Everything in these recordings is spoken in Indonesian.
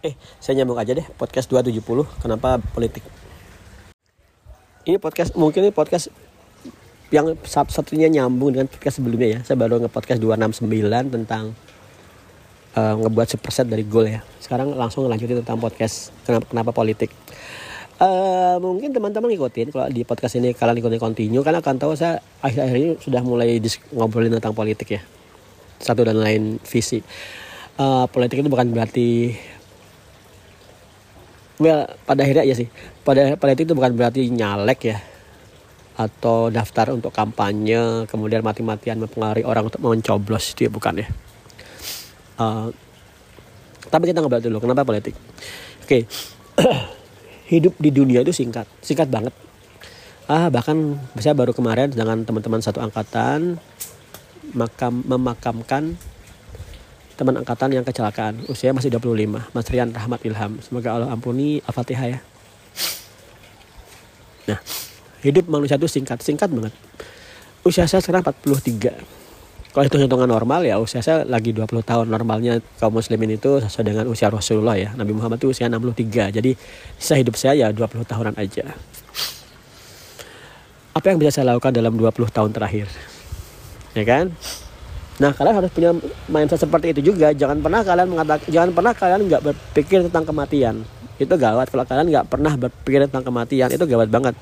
Eh, saya nyambung aja deh podcast 270 kenapa politik. Ini podcast mungkin ini podcast yang satu-satunya nyambung dengan podcast sebelumnya ya. Saya baru nge-podcast 269 tentang uh, ngebuat superset dari goal ya. Sekarang langsung lanjutin tentang podcast kenapa, kenapa politik. Uh, mungkin teman-teman ngikutin kalau di podcast ini kalian ikutin continue karena akan tahu saya akhir-akhir ini sudah mulai ngobrolin tentang politik ya satu dan lain visi uh, politik itu bukan berarti well pada akhirnya ya sih. Pada politik itu bukan berarti nyalek ya. Atau daftar untuk kampanye kemudian mati-matian mempengaruhi orang untuk mencoblos ya bukan ya. Uh, tapi kita ngobrol dulu kenapa politik? Oke. Okay. hidup di dunia itu singkat singkat banget. Ah bahkan saya baru kemarin dengan teman-teman satu angkatan makam memakamkan teman angkatan yang kecelakaan. Usia masih 25, Mas Rian Rahmat Ilham. Semoga Allah ampuni Al-Fatihah ya. Nah, hidup manusia itu singkat, singkat banget. Usia saya sekarang 43. Kalau itu hitungan normal ya usia saya lagi 20 tahun. Normalnya kaum muslimin itu sesuai dengan usia Rasulullah ya. Nabi Muhammad itu usia 63. Jadi sisa hidup saya ya 20 tahunan aja. Apa yang bisa saya lakukan dalam 20 tahun terakhir? Ya kan? Nah kalian harus punya mindset seperti itu juga. Jangan pernah kalian mengatakan, jangan pernah kalian nggak berpikir tentang kematian. Itu gawat. Kalau kalian nggak pernah berpikir tentang kematian, itu gawat banget.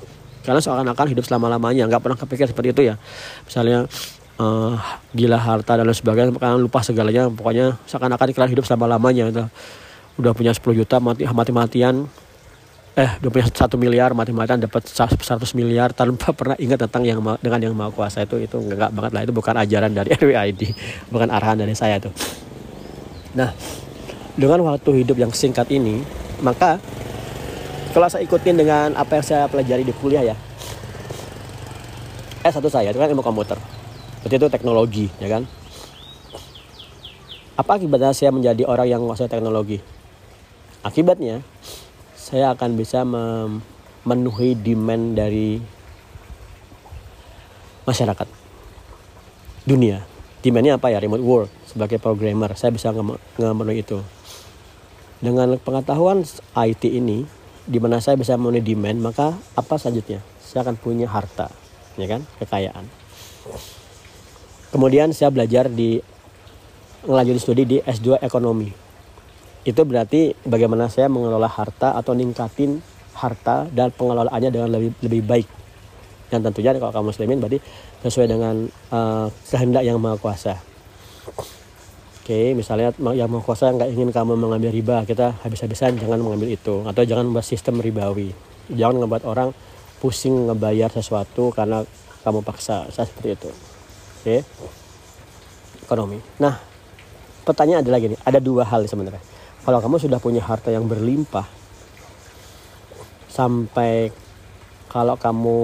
Karena seakan-akan hidup selama lamanya, nggak pernah kepikir seperti itu ya. Misalnya uh, gila harta dan lain sebagainya, kalian lupa segalanya. Pokoknya seakan-akan kalian hidup selama lamanya. Gitu. Udah punya 10 juta mati mati-matian eh udah punya satu miliar mati-matian dapat 100 miliar tanpa pernah ingat tentang yang dengan yang maha kuasa itu itu enggak banget lah itu bukan ajaran dari RWID bukan arahan dari saya tuh nah dengan waktu hidup yang singkat ini maka kalau saya ikutin dengan apa yang saya pelajari di kuliah ya. Eh satu saya itu kan ilmu komputer. Berarti itu teknologi ya kan? Apa akibatnya saya menjadi orang yang menguasai teknologi? Akibatnya saya akan bisa memenuhi demand dari masyarakat dunia. Demandnya apa ya? Remote work sebagai programmer saya bisa memenuhi itu. Dengan pengetahuan IT ini, di mana saya bisa memenuhi demand, maka apa selanjutnya? Saya akan punya harta, ya kan? Kekayaan. Kemudian saya belajar di ngelanjutin studi di S2 ekonomi itu berarti bagaimana saya mengelola harta atau ningkatin harta dan pengelolaannya dengan lebih lebih baik. Dan tentunya kalau kaum muslimin berarti sesuai dengan uh, kehendak yang maha kuasa. Oke misalnya yang maha kuasa nggak ingin kamu mengambil riba kita habis-habisan jangan mengambil itu. Atau jangan membuat sistem ribawi. Jangan ngebuat orang pusing ngebayar sesuatu karena kamu paksa. Saya seperti itu. Oke. Ekonomi. Nah pertanyaan adalah gini ada dua hal sebenarnya kalau kamu sudah punya harta yang berlimpah sampai kalau kamu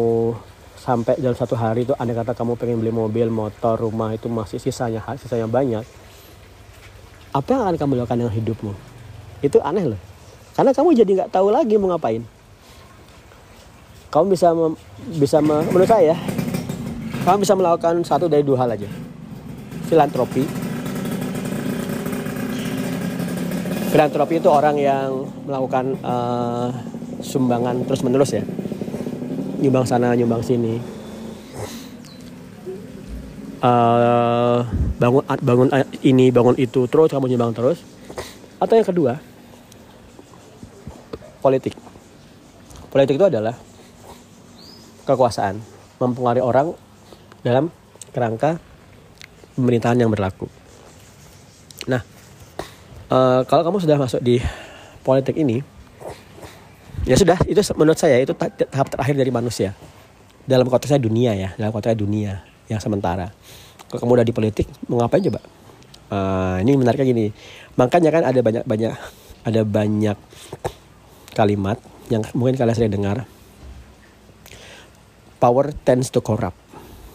sampai dalam satu hari itu ada kata kamu pengen beli mobil, motor, rumah itu masih sisanya sisanya banyak. Apa yang akan kamu lakukan dengan hidupmu? Itu aneh loh. Karena kamu jadi nggak tahu lagi mau ngapain. Kamu bisa bisa menurut saya kamu bisa melakukan satu dari dua hal aja. Filantropi filantropi itu orang yang melakukan uh, sumbangan terus menerus ya. Nyumbang sana nyumbang sini. Uh, bangun bangun ini bangun itu terus kamu nyumbang terus. Atau yang kedua politik. Politik itu adalah kekuasaan mempengaruhi orang dalam kerangka pemerintahan yang berlaku. Nah uh, kalau kamu sudah masuk di politik ini ya sudah itu menurut saya itu tahap terakhir dari manusia. Dalam konteksnya dunia ya dalam konteksnya dunia yang sementara. Kalau kamu udah di politik mau ngapain coba? Uh, ini menariknya gini. Makanya kan ada banyak banyak ada banyak kalimat yang mungkin kalian sering dengar. Power tends to corrupt.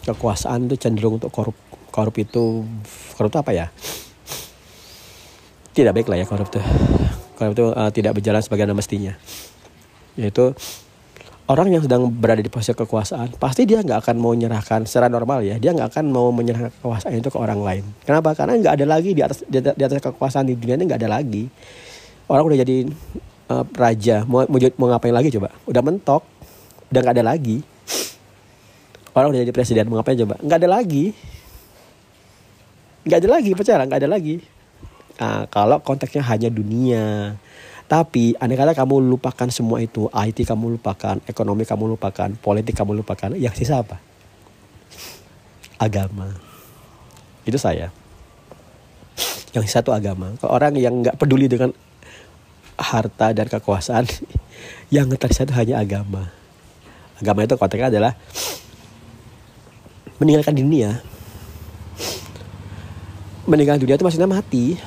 Kekuasaan itu cenderung untuk korup korup itu korup itu apa ya tidak baik lah ya korup itu. Korup itu uh, tidak berjalan sebagaimana mestinya. Yaitu orang yang sedang berada di posisi kekuasaan pasti dia nggak akan mau menyerahkan secara normal ya. Dia nggak akan mau menyerahkan kekuasaan itu ke orang lain. Kenapa? Karena nggak ada lagi di atas di, atas kekuasaan di dunia ini nggak ada lagi. Orang udah jadi uh, raja. Mau, mau mau ngapain lagi coba? Udah mentok. Udah nggak ada lagi. Orang udah jadi presiden mau ngapain coba? Nggak ada lagi. Nggak ada lagi percaya nggak ada lagi nah, kalau konteksnya hanya dunia. Tapi andai kata kamu lupakan semua itu IT kamu lupakan ekonomi kamu lupakan politik kamu lupakan yang sisa apa? Agama. Itu saya. Yang satu agama. Kalau orang yang nggak peduli dengan harta dan kekuasaan yang tersisa itu hanya agama. Agama itu konteksnya adalah meninggalkan dunia. Meninggalkan dunia itu maksudnya mati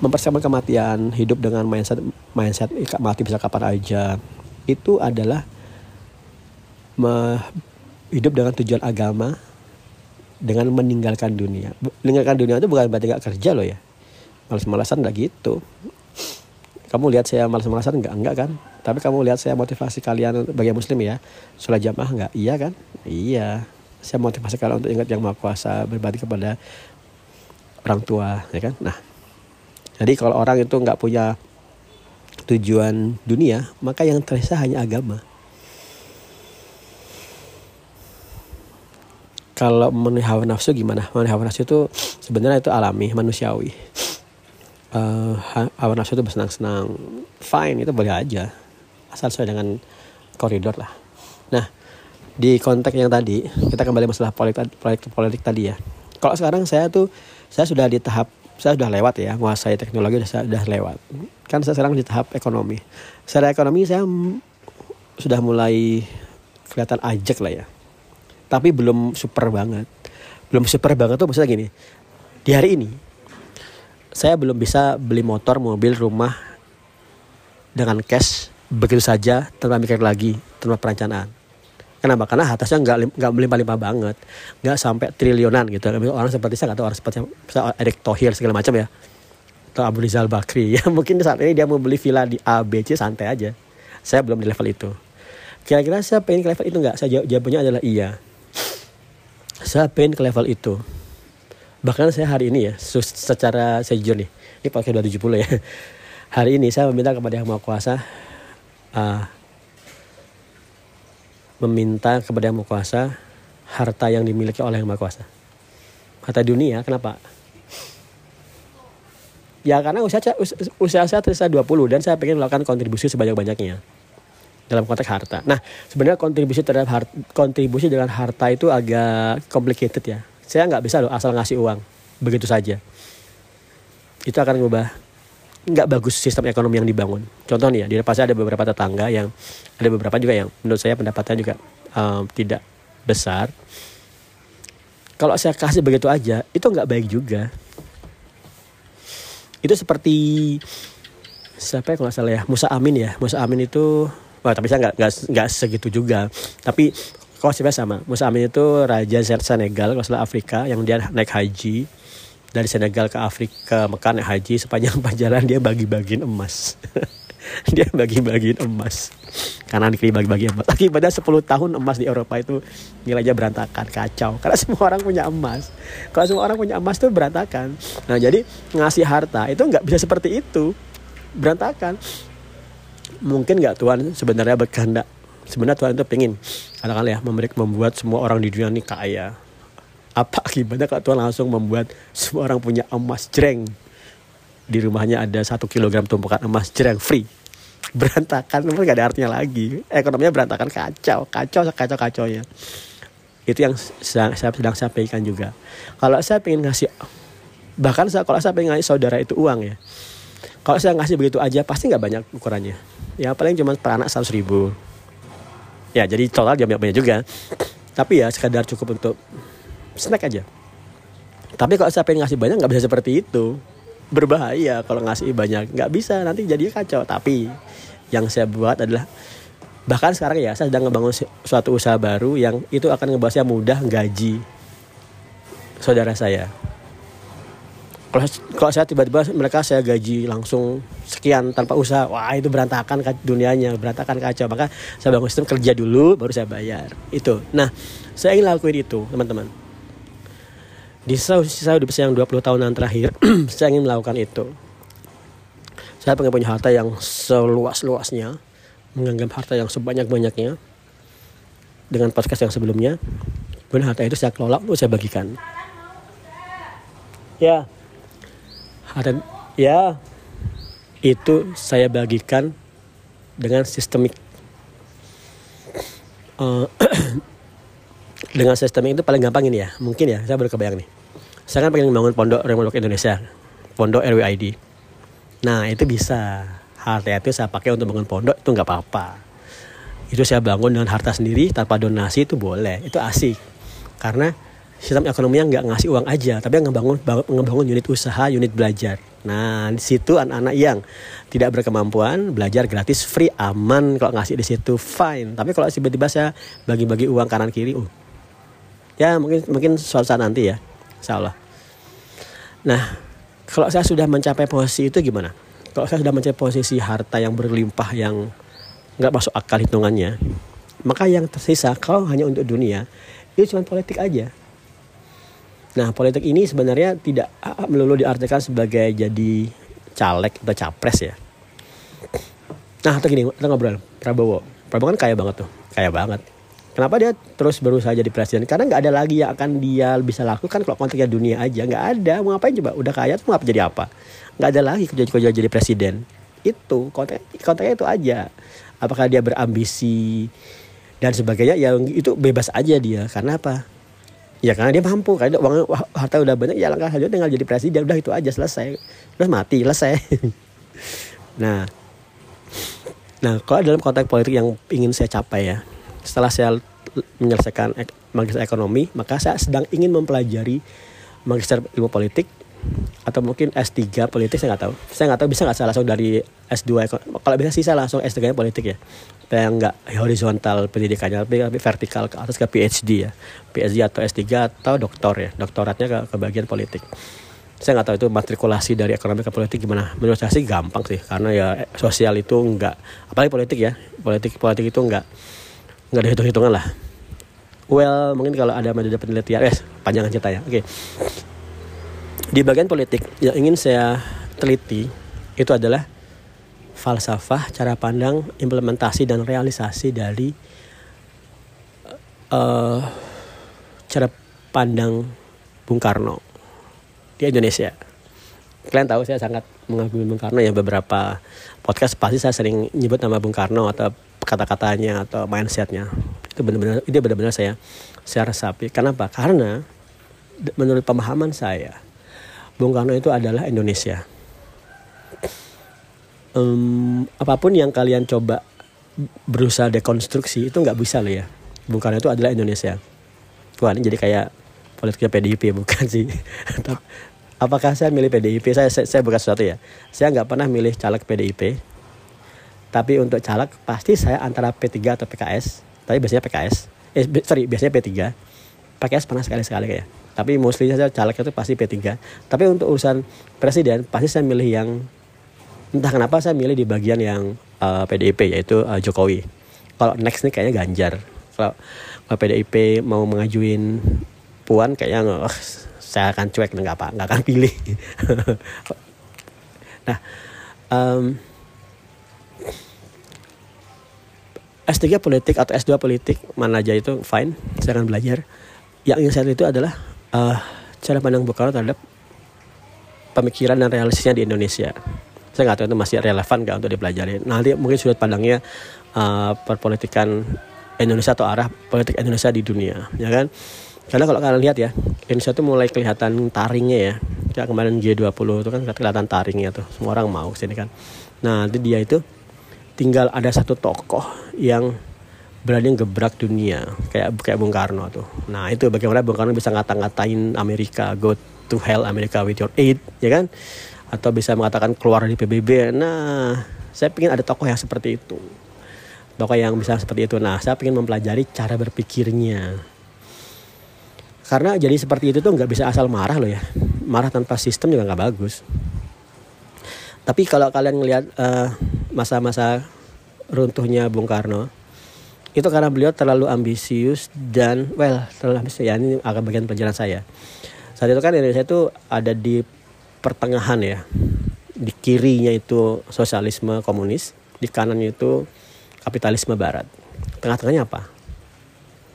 mempersiapkan kematian hidup dengan mindset mindset mati bisa kapan aja. Itu adalah me, hidup dengan tujuan agama dengan meninggalkan dunia. Meninggalkan dunia itu bukan berarti gak kerja loh ya. Malas-malasan enggak gitu. Kamu lihat saya malas-malasan enggak enggak kan? Tapi kamu lihat saya motivasi kalian bagi muslim ya sholat jamaah enggak iya kan? Iya. Saya motivasi kalian untuk ingat yang maha kuasa berbakti kepada orang tua ya kan? Nah jadi kalau orang itu nggak punya tujuan dunia, maka yang tersisa hanya agama. Kalau menurut hawa nafsu gimana? Menurut hawa nafsu itu sebenarnya itu alami, manusiawi. Uh, hawa nafsu itu bersenang-senang, fine itu boleh aja, asal sesuai dengan koridor lah. Nah, di konteks yang tadi kita kembali masalah politik politik politik tadi ya. Kalau sekarang saya tuh saya sudah di tahap saya sudah lewat ya menguasai teknologi sudah sudah lewat. Kan saya sekarang di tahap ekonomi. Secara ekonomi saya sudah mulai kelihatan ajak lah ya. Tapi belum super banget. Belum super banget tuh maksudnya gini di hari ini saya belum bisa beli motor mobil rumah dengan cash begitu saja tanpa mikir lagi tanpa perencanaan Kenapa? Karena atasnya nggak nggak melimpah-limpah banget, nggak sampai triliunan gitu. Orang seperti saya atau orang seperti Erick Thohir segala macam ya, atau Abu Rizal Bakri ya mungkin saat ini dia mau beli villa di A, B, C santai aja. Saya belum di level itu. Kira-kira saya pengen ke level itu nggak? Saya jawabannya adalah iya. Saya pengen ke level itu. Bahkan saya hari ini ya, secara sejujur nih, ini pakai 270 ya. Hari ini saya meminta kepada Yang Maha Kuasa uh, meminta kepada yang maha kuasa harta yang dimiliki oleh yang maha. Harta dunia, kenapa? Ya karena usaha, usaha saya tersisa 20 dan saya pengen melakukan kontribusi sebanyak-banyaknya dalam konteks harta. Nah, sebenarnya kontribusi terhadap harta, kontribusi dengan harta itu agak complicated ya. Saya nggak bisa loh asal ngasih uang begitu saja. Itu akan mengubah nggak bagus sistem ekonomi yang dibangun. Contoh nih ya, di ada beberapa tetangga yang ada beberapa juga yang menurut saya pendapatnya juga um, tidak besar. Kalau saya kasih begitu aja, itu nggak baik juga. Itu seperti siapa ya kalau salah ya Musa Amin ya Musa Amin itu wah tapi saya nggak nggak segitu juga tapi kalau sama Musa Amin itu raja Senegal kalau salah Afrika yang dia naik haji dari Senegal ke Afrika Mekah naik haji sepanjang perjalanan dia bagi-bagiin emas. Dia bagi-bagiin emas. Karena dikiri bagi-bagi emas. Akibatnya 10 tahun emas di Eropa itu nilainya berantakan kacau. Karena semua orang punya emas. Kalau semua orang punya emas tuh berantakan. Nah jadi ngasih harta itu nggak bisa seperti itu. Berantakan. Mungkin nggak Tuhan sebenarnya berkehendak. Sebenarnya Tuhan itu pengen katakanlah ya membuat semua orang di dunia ini kaya apa akibatnya kalau Tuhan langsung membuat semua orang punya emas jreng? Di rumahnya ada satu kilogram tumpukan emas jreng free. Berantakan itu gak ada artinya lagi. Ekonominya berantakan kacau. Kacau kacau kacau ya itu yang sedang, saya sedang sampaikan juga. Kalau saya pengen ngasih bahkan saya kalau saya pengen ngasih saudara itu uang ya kalau saya ngasih begitu aja pasti nggak banyak ukurannya. Ya paling cuma per anak seratus ribu. Ya jadi total dia banyak juga. Tapi ya sekadar cukup untuk snack aja. Tapi kalau saya pengen ngasih banyak nggak bisa seperti itu. Berbahaya kalau ngasih banyak. Nggak bisa nanti jadinya kacau. Tapi yang saya buat adalah bahkan sekarang ya saya sedang ngebangun suatu usaha baru yang itu akan ngebahasnya mudah gaji saudara saya. Kalau kalau saya tiba-tiba mereka saya gaji langsung sekian tanpa usaha wah itu berantakan dunianya berantakan kacau. Maka saya bangun sistem kerja dulu baru saya bayar. Itu. Nah saya ingin lakuin itu teman-teman di sisa hidup saya yang 20 tahunan terakhir saya ingin melakukan itu. Saya pengen punya harta yang seluas-luasnya menganggap harta yang sebanyak-banyaknya dengan podcast yang sebelumnya. Kemudian harta itu saya kelola untuk saya bagikan. Ya. Harta ya. Itu saya bagikan dengan sistemik uh, dengan sistemik itu paling gampang ini ya. Mungkin ya saya baru kebayang nih. Saya kan pengen membangun pondok remodok Indonesia pondok RWID nah itu bisa. Harta itu saya pakai untuk bangun pondok itu nggak apa-apa. Itu saya bangun dengan harta sendiri tanpa donasi itu boleh. Itu asik. Karena sistem ekonominya nggak ngasih uang aja tapi ngebangun ngebangun unit usaha unit belajar. Nah di situ anak-anak yang tidak berkemampuan belajar gratis free aman. Kalau ngasih di situ fine. Tapi kalau tiba-tiba saya bagi-bagi uang kanan kiri uh ya mungkin mungkin suatu saat nanti ya insya Allah. Nah kalau saya sudah mencapai posisi itu gimana? Kalau saya sudah mencapai posisi harta yang berlimpah yang nggak masuk akal hitungannya maka yang tersisa kalau hanya untuk dunia itu cuma politik aja. Nah politik ini sebenarnya tidak melulu diartikan sebagai jadi caleg atau capres ya. Nah atau gini kita ngobrol. Prabowo. Prabowo kan kaya banget tuh kaya banget kenapa dia terus berusaha jadi presiden? Karena nggak ada lagi yang akan dia bisa lakukan kalau konteksnya dunia aja. Nggak ada. Mau ngapain coba? Udah kaya tuh mau apa jadi apa? Nggak ada lagi kerja kerja jadi presiden. Itu. Konteks konteksnya itu aja. Apakah dia berambisi dan sebagainya? Ya itu bebas aja dia. Karena apa? Ya karena dia mampu. Karena uang harta udah banyak ya langkah saja tinggal jadi presiden. Udah itu aja. Selesai. Udah mati. Selesai. Nah. Nah kalau dalam konteks politik yang ingin saya capai ya setelah saya menyelesaikan magister ekonomi maka saya sedang ingin mempelajari magister ilmu politik atau mungkin S3 politik saya nggak tahu. Saya nggak tahu bisa nggak saya langsung dari S2 kalau bisa sih saya langsung S3 nya politik ya. Yang nggak horizontal pendidikannya tapi, tapi vertikal ke atas ke PhD ya. PhD atau S3 atau doktor ya. Doktoratnya ke, ke bagian politik. Saya nggak tahu itu matrikulasi dari ekonomi ke politik gimana. Menurut saya sih gampang sih karena ya sosial itu nggak apalagi politik ya. Politik politik itu nggak nggak ada hitung hitungan lah. Well mungkin kalau ada metode penelitian. Eh panjangan ceritanya oke. Okay di bagian politik yang ingin saya teliti itu adalah falsafah, cara pandang, implementasi dan realisasi dari uh, cara pandang Bung Karno di Indonesia. Kalian tahu saya sangat mengagumi Bung Karno ya beberapa podcast pasti saya sering nyebut nama Bung Karno atau kata-katanya atau mindsetnya itu benar-benar itu benar-benar saya saya resapi. Kenapa? Karena menurut pemahaman saya Bung Karno itu adalah Indonesia. Um, apa pun yang kalian coba berusaha dekonstruksi itu nggak bisa loh ya. Bung Karno itu adalah Indonesia. Wah jadi kayak politiknya PDIP bukan sih. Apakah saya milih PDIP? Saya, saya, saya bukan sesuatu ya. Saya nggak pernah milih caleg PDIP. Tapi untuk caleg pasti saya antara P3 atau PKS. Tapi biasanya PKS. Eh sorry biasanya P3. PKS pernah sekali-sekali kayak tapi mostly saya caleg itu pasti P3 tapi untuk urusan presiden pasti saya milih yang entah kenapa saya milih di bagian yang uh, eh, PDIP yaitu uh, Jokowi kalau next nih kayaknya Ganjar kalau, PDIP mau mengajuin Puan kayaknya uh, saya akan cuek nggak apa nggak akan pilih nah um, S3 politik atau S2 politik mana aja itu fine saya akan belajar yang ingin saya itu adalah uh, cara pandang Bung terhadap pemikiran dan realistisnya di Indonesia. Saya nggak tahu itu masih relevan nggak untuk dipelajari. Nanti mungkin sudut pandangnya uh, perpolitikan Indonesia atau arah politik Indonesia di dunia, ya kan? Karena kalau kalian lihat ya, Indonesia itu mulai kelihatan taringnya ya. Kayak kemarin G20 itu kan kelihatan taringnya tuh. Semua orang mau sini kan. Nah, nanti dia itu tinggal ada satu tokoh yang berani gebrak dunia kayak kayak Bung Karno tuh. Nah itu bagaimana Bung Karno bisa ngata-ngatain Amerika go to hell America with your aid ya kan? Atau bisa mengatakan keluar dari PBB. Nah saya ingin ada tokoh yang seperti itu. Tokoh yang bisa seperti itu. Nah saya ingin mempelajari cara berpikirnya. Karena jadi seperti itu tuh nggak bisa asal marah loh ya. Marah tanpa sistem juga nggak bagus. Tapi kalau kalian ngelihat uh, masa-masa runtuhnya Bung Karno, itu karena beliau terlalu ambisius dan well terlalu ambisius. Ya ini agak bagian pelajaran saya. Saat itu kan Indonesia itu ada di pertengahan ya. Di kirinya itu sosialisme komunis di kanannya itu kapitalisme barat. Tengah-tengahnya apa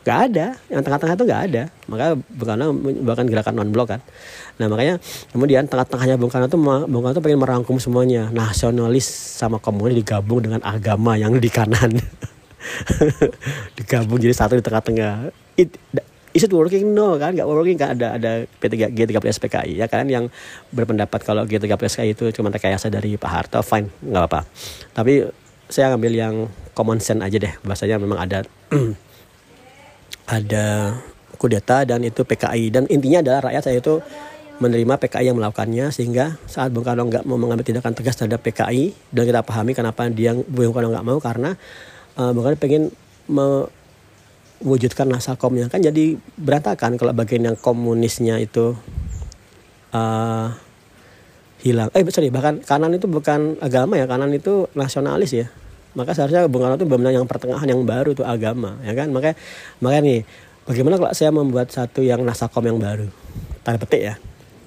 Gak ada. Yang tengah-tengah itu gak ada. Maka Bung Karno bahkan gerakan non blok kan. Nah makanya kemudian tengah-tengahnya Bung Karno itu Bung Karno itu pengen merangkum semuanya. Nasionalis sama komunis digabung dengan agama yang di kanan. Digabung jadi satu di tengah-tengah. It, is it working? No kan? Nggak working kan? Ada ada P3 G30 SPKI ya kan? Yang berpendapat kalau G30 SPKI itu cuma rekayasa dari Pak Harto fine nggak apa-apa. Tapi saya ambil yang common sense aja deh. Bahasanya memang ada ada kudeta dan itu PKI dan intinya adalah rakyat saya itu menerima PKI yang melakukannya sehingga saat Bung Karno nggak mau mengambil tindakan tegas terhadap PKI dan kita pahami kenapa dia Bung Karno nggak mau karena uh, Bung Karno pengen mewujudkan nasakomnya kan jadi berantakan kalau bagian yang komunisnya itu uh, hilang. Eh sorry bahkan kanan itu bukan agama ya kanan itu nasionalis ya maka seharusnya Bung Karno itu benar yang pertengahan yang baru itu agama ya kan? Makanya makanya nih bagaimana kalau saya membuat satu yang nasakom yang baru? Tanda petik ya.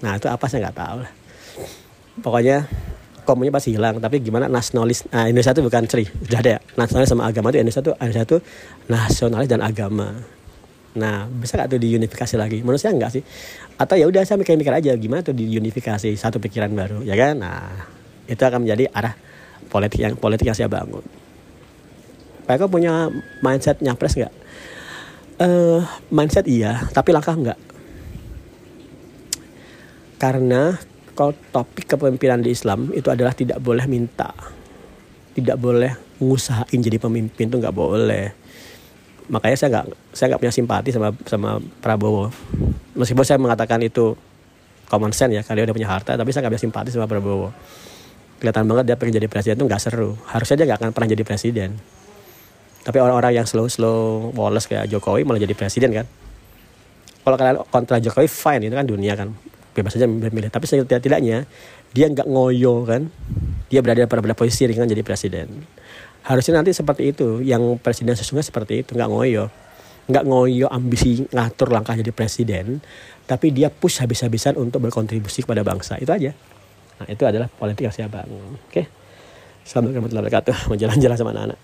Nah itu apa saya nggak tahu lah. Pokoknya komunya pasti hilang tapi gimana nasionalis nah Indonesia itu bukan ceri sudah ada ya. Nasionalis sama agama itu Indonesia itu Indonesia itu nasionalis dan agama. Nah bisa gak tuh diunifikasi lagi? Menurut saya enggak sih. Atau ya udah saya mikir-mikir aja gimana tuh diunifikasi satu pikiran baru ya kan? Nah itu akan menjadi arah politik yang politik yang saya bangun. Eko punya mindset nyapres nggak? Uh, mindset iya, tapi langkah enggak. Karena kalau topik kepemimpinan di Islam itu adalah tidak boleh minta. Tidak boleh ngusahain jadi pemimpin tuh nggak boleh. Makanya saya nggak saya nggak punya simpati sama sama Prabowo. Meskipun saya mengatakan itu common sense ya kali udah punya harta tapi saya nggak punya simpati sama Prabowo kelihatan banget dia pengen jadi presiden tuh nggak seru. Harusnya dia nggak akan pernah jadi presiden. Tapi orang-orang yang slow slow woles kayak Jokowi malah jadi presiden kan? Kalau kalian kontra Jokowi fine itu kan dunia kan? Bebas saja memilih tapi setidak-tidaknya dia nggak ngoyo kan? Dia berada pada, pada posisi dengan jadi presiden. Harusnya nanti seperti itu. Yang presiden sesungguhnya seperti itu. Nggak ngoyo. Nggak ngoyo ambisi ngatur langkah jadi presiden. Tapi dia push habis-habisan untuk berkontribusi kepada bangsa. Itu aja nah itu adalah politik yang saya bangun. Oke? Okay? Assalamualaikum warahmatullahi wabarakatuh. Mau jalan-jalan sama anak-anak